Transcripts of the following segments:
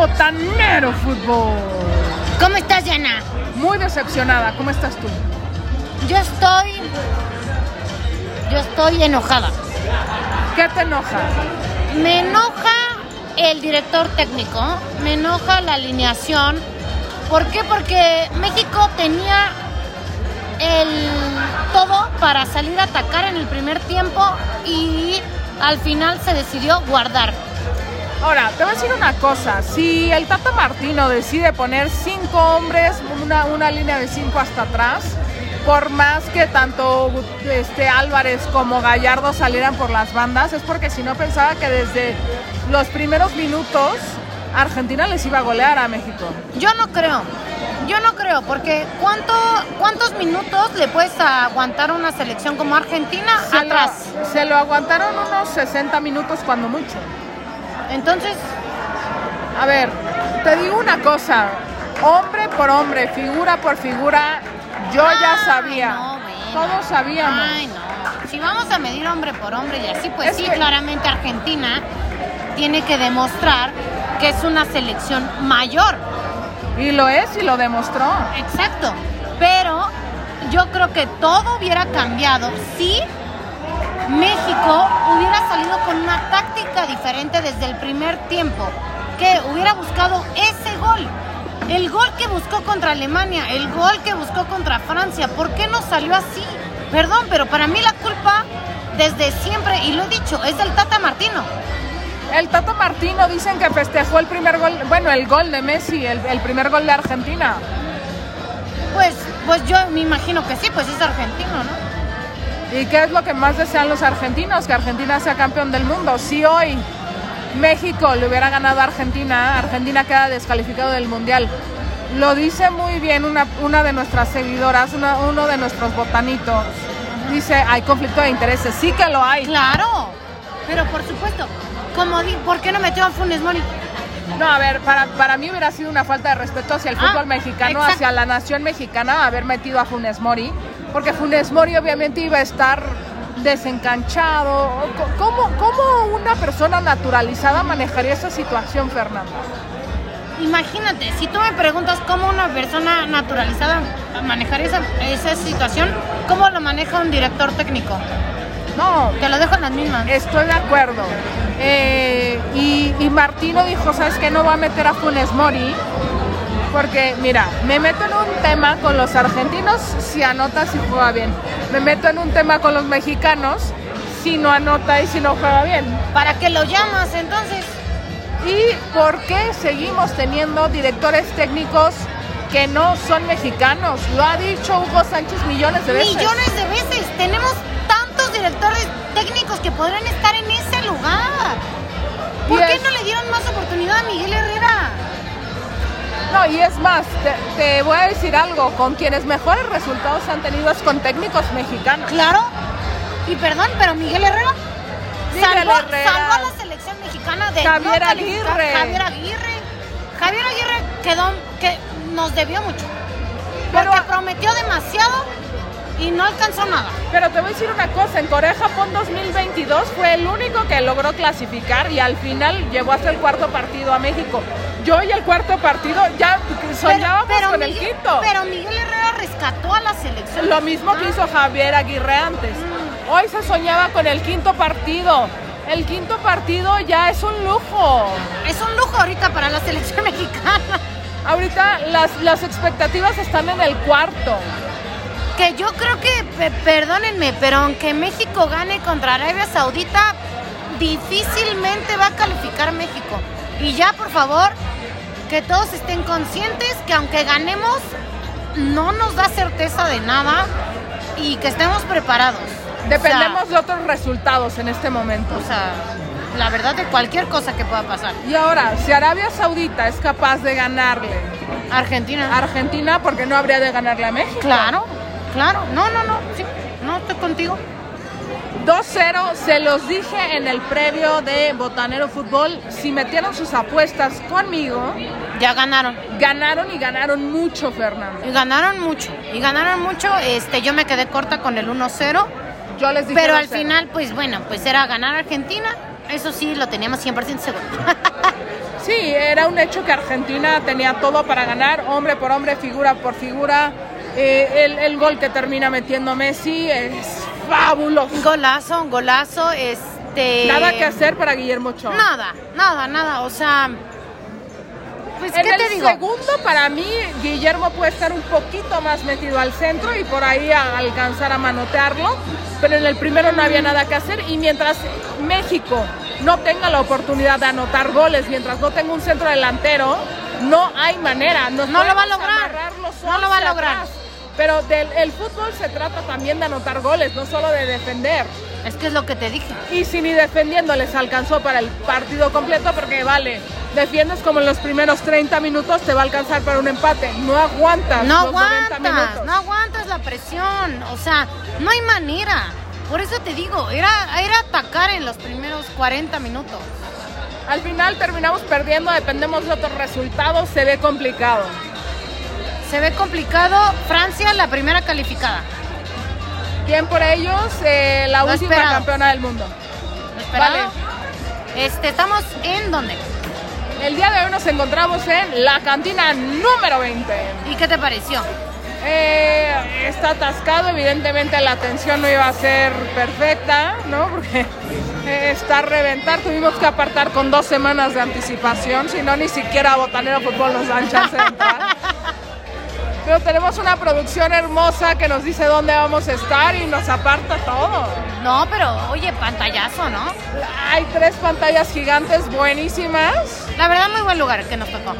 Botanero Fútbol. ¿Cómo estás, Diana? Muy decepcionada. ¿Cómo estás tú? Yo estoy. Yo estoy enojada. ¿Qué te enoja? Me enoja el director técnico, me enoja la alineación. ¿Por qué? Porque México tenía el todo para salir a atacar en el primer tiempo y al final se decidió guardar. Ahora, te voy a decir una cosa. Si el Tata Martino decide poner cinco hombres, una, una línea de cinco hasta atrás, por más que tanto este, Álvarez como Gallardo salieran por las bandas, es porque si no pensaba que desde los primeros minutos Argentina les iba a golear a México. Yo no creo. Yo no creo, porque ¿cuánto, ¿cuántos minutos le puedes aguantar una selección como Argentina Se atrás? Lo, se lo aguantaron unos 60 minutos cuando mucho. Entonces, A ver, te digo una cosa. Hombre por hombre, figura por figura, yo ya sabía. no, bueno. Todos sabíamos. Ay, no. Si vamos a medir hombre por hombre y así, pues Es sí, que- claramente Argentina tiene que demostrar que es una selección mayor. Y lo es y lo demostró. Exacto. Pero yo creo que todo hubiera cambiado si México hubiera salido con una táctica diferente desde el primer tiempo, que hubiera buscado ese gol. El gol que buscó contra Alemania, el gol que buscó contra Francia, ¿por qué no salió así? Perdón, pero para mí la culpa desde siempre, y lo he dicho, es del Tata Martino. El Tato Martino dicen que festejó el primer gol, bueno, el gol de Messi, el, el primer gol de Argentina. Pues, pues yo me imagino que sí, pues es argentino, ¿no? ¿Y qué es lo que más desean los argentinos? Que Argentina sea campeón del mundo. Si hoy México le hubiera ganado a Argentina, Argentina queda descalificado del Mundial. Lo dice muy bien una, una de nuestras seguidoras, una- uno de nuestros botanitos. Dice, hay conflicto de intereses. Sí que lo hay. Claro, pero por supuesto, como di, ¿por qué no metió a Funes Mori? No, a ver, para, para mí hubiera sido una falta de respeto hacia el Ah, fútbol mexicano, exacto. hacia la nación mexicana, haber metido a Funes Mori, porque Funes Mori obviamente iba a estar desencanchado. ¿Cómo, cómo una persona naturalizada manejaría esa situación, Fernanda? Imagínate, si tú me preguntas cómo una persona naturalizada manejaría esa, esa situación, ¿cómo lo maneja un director técnico? No, Te lo dejo en las mismas. estoy de acuerdo. Eh, y, y Martino dijo, ¿sabes qué? No va a meter a Funes Mori. Porque, mira, me meto en un tema con los argentinos si anota, si juega bien. Me meto en un tema con los mexicanos si no anota y si no juega bien. ¿Para qué lo llamas entonces? ¿Y por qué seguimos teniendo directores técnicos que no son mexicanos? Lo ha dicho Hugo Sánchez millones de veces. Millones de veces. Tenemos tantos directores técnicos que podrían estar en ese lugar. ¿Por qué no le dieron más oportunidad a Miguel Herrera? No, y es más, te, te voy a decir algo, con quienes mejores resultados han tenido es con técnicos mexicanos. Claro. Y perdón, pero Miguel Herrera salvó, a la selección mexicana de Javier no. Aguirre. Javier Aguirre. Javier Aguirre quedó que nos debió mucho. Pero- Porque prometió demasiado y no alcanzó nada. Pero te voy a decir una cosa, en Corea-Japón 2022 fue el único que logró clasificar y al final llevó hasta el cuarto partido a México. Yo y el cuarto partido ya soñábamos con el quinto. pero Miguel Herrera rescató a la selección. Lo mismo que hizo Javier Aguirre antes. Hoy se soñaba con el quinto partido. El quinto partido ya es un lujo. Es un lujo ahorita para la selección mexicana. Ahorita las, las expectativas están en el cuarto. Que yo creo que, pe- perdónenme, pero aunque México gane contra Arabia Saudita, difícilmente va a calificar México. Y ya, por favor, que todos estén conscientes que aunque ganemos, no nos da certeza de nada y que estemos preparados. Dependemos de otros resultados en este momento. O sea, la verdad de cualquier cosa que pueda pasar. Y ahora, si Arabia Saudita es capaz de ganarle Argentina. Argentina, ¿por qué no habría de ganarle a México? claro, claro. No, no, no. Sí, no estoy contigo. 2-0, se los dije en el previo de Botanero Fútbol. Si metieron sus apuestas conmigo, Ya ganaron. ganaron y ganaron mucho, Fernando. Y ganaron mucho. Y ganaron mucho. Este, yo me quedé corta con el 1-0. Yo les dije Pero al 2-0. final, pues bueno, pues era ganar Argentina. Eso sí, lo teníamos 100% seguro. Sí, era un hecho que Argentina tenía todo para ganar, hombre por hombre, figura por figura. Eh, el, el gol que termina metiendo Messi es fabuloso. Golazo, golazo, este... Nada que hacer para Guillermo Ochoa. Nada, nada, nada, o sea... Pues, En ¿qué el te digo? segundo, para mí, Guillermo puede estar un poquito más metido al centro y por ahí a- alcanzar a manotearlo, pero en el primero no había nada que hacer y mientras México no tenga la oportunidad de anotar goles, mientras no tenga un centro delantero, no hay manera. Nos No lo va a lograr. No lo va a 11 lograr. Pero del el fútbol se trata también de anotar goles, no solo de defender. Es que es lo que te dije. Y si ni defendiendo les alcanzó para el partido completo, porque vale, defiendes como en los primeros 30 minutos, te va a alcanzar para un empate. No aguantas. No los 90 aguantas, minutos. no aguantas la presión. O sea, no hay manera. Por eso te digo, era, era atacar en los primeros 40 minutos. Al final terminamos perdiendo, dependemos de otros resultados, se ve complicado. Se ve complicado. Francia, la primera calificada. Bien por ellos, eh, la Lo última esperado. campeona del mundo. ¿Lo esperado? Vale. Este, estamos en dónde? El día de hoy nos encontramos en la cantina número 20. ¿Y qué te pareció? Eh, está atascado, evidentemente la atención no iba a ser perfecta, ¿no? Porque eh, está a reventar, tuvimos que apartar con dos semanas de anticipación, si no ni siquiera Botanero Fútbol nos dan chance de entrar. Pero tenemos una producción hermosa que nos dice dónde vamos a estar y nos aparta todo. No, pero oye, pantallazo, ¿no? Hay tres pantallas gigantes buenísimas, La verdad, muy buen lugar que nos tocó.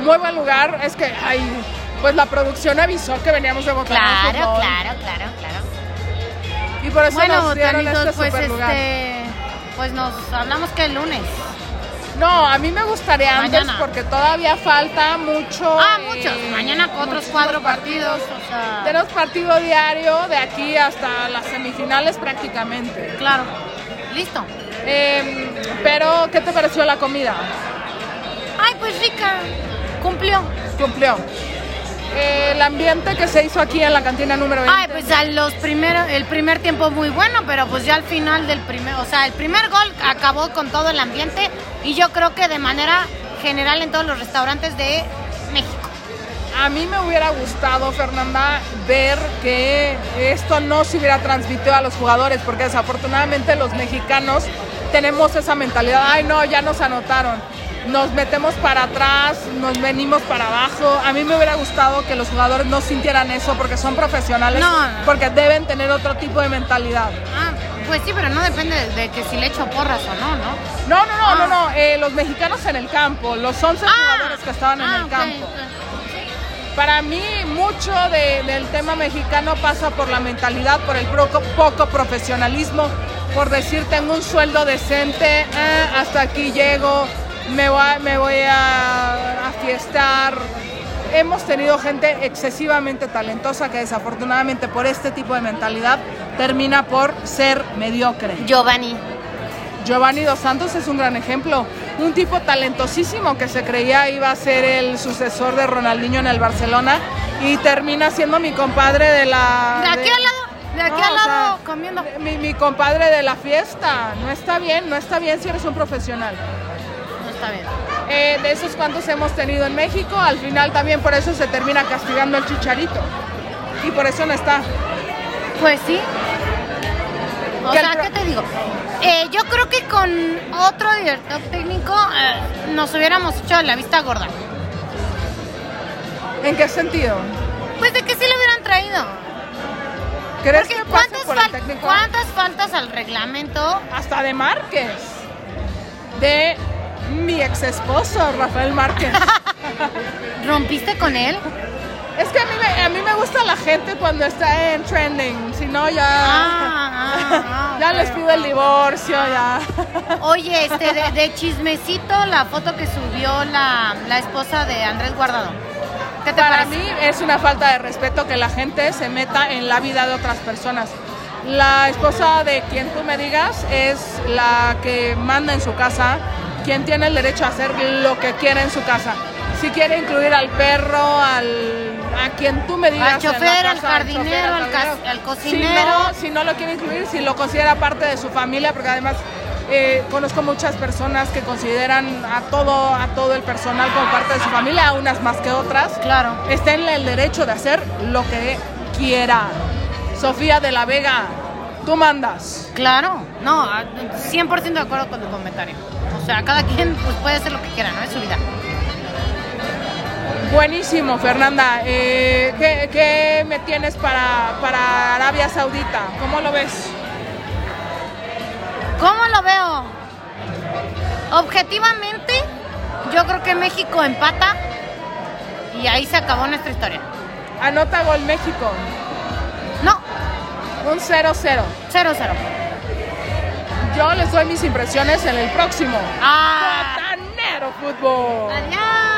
muy buen lugar, es que hay, pues la producción avisó que veníamos de Botanero Claro, claro, claro, claro. Y por eso Bueno, nos dieron este pues super lugar. este, pues nos hablamos que el lunes. No, a mí me gustaría antes Mañana. porque todavía falta mucho. Ah, eh, muchos. Mañana otros cuatro partidos. O sea, Tenemos partido diario de aquí hasta las semifinales prácticamente. claro. Listo. Eh, pero, ¿qué te pareció la comida? Ay, pues rica. Cumplió. Cumplió. El ambiente que se hizo aquí en la cantina número 20. Ay, pues a los primeros, el primer tiempo muy bueno, pero pues ya al final del primer, o sea, el primer gol acabó con todo el ambiente y yo creo que de manera general en todos los restaurantes de México. A mí me hubiera gustado, Fernanda, ver que esto no se hubiera transmitido a los jugadores, porque desafortunadamente los mexicanos tenemos esa mentalidad, ay no, ya nos anotaron, nos metemos para atrás, nos venimos para abajo. A mí me hubiera gustado que los jugadores no sintieran eso, porque son profesionales, No, no. porque deben tener otro tipo de mentalidad. Ah, pues sí, pero no depende de, de que si le echo porras o no, ¿no? No, no, no, Ah. no, no, eh, los mexicanos en el campo, los 11 jugadores que estaban en ah, el campo. Para mí mucho de- del tema mexicano pasa por la mentalidad, por el poco, poco profesionalismo, por decir tengo un sueldo decente, ah, hasta aquí llego, me voy, me voy a, a fiestar. Hemos tenido gente excesivamente talentosa que desafortunadamente por este tipo de mentalidad termina por ser mediocre. Giovanni. Giovanni Dos Santos es un gran ejemplo. Un tipo talentosísimo que se creía iba a ser el sucesor de Ronaldinho en el Barcelona y termina siendo mi compadre de la. De aquí al lado, de aquí No, al o lado, sea, comiendo. Mi, mi compadre de la fiesta. No está bien, no está bien si eres un profesional. No está bien. Eh, de esos cuantos hemos tenido en México, al final también por eso se termina castigando el chicharito. Y por eso no está. Pues sí. O sea, ¿qué te digo? Eh, yo creo que con otro director técnico eh, nos hubiéramos hecho la vista gorda. ¿En qué sentido? Pues de que sí lo hubieran traído. ¿Crees Porque que ¿cuántas, por fal-? ¿cuántas faltas al reglamento? hasta de Márquez, de mi ex esposo, Rafael Márquez. ¿Rompiste con él? es que a mí, me, a mí me gusta la gente cuando está en trending, si no ya, Ah, ah, ah, ya les pido el divorcio, ya. Oye, este, de, de chismecito, la foto que subió la, la esposa de Andrés Guardado. ¿Qué te Para parece? mí es una falta de respeto que la gente se meta en la vida de otras personas. La esposa de quien tú me digas es la que manda en su casa, quien tiene el derecho a hacer lo que quiere en su casa. Si quiere incluir al perro, al, a quien tú me digas. Al chofer, al casa, jardinero, chofer, al jardinero. al cocinero. Si no, si no lo quiere incluir, si lo considera parte de su familia, porque además eh, conozco muchas personas que consideran a todo, a todo el personal como parte de su familia, unas más que otras. Claro. Está en el derecho de hacer lo que quiera. Sofía de la Vega, tú mandas. Claro, no, 100% de acuerdo con tu comentario. O sea, cada quien pues, puede hacer lo que quiera, ¿no? Es su vida. Buenísimo, Fernanda. Eh, ¿qué, qué me tienes para, para Arabia Saudita? ¿Cómo lo ves? ¿Cómo lo veo? Objetivamente, yo creo que México empata y ahí se acabó nuestra historia. Anota gol México. No, Un 0-0. 0-0. Yo les doy mis impresiones en el próximo. Ah. Botanero Fútbol. Adiós.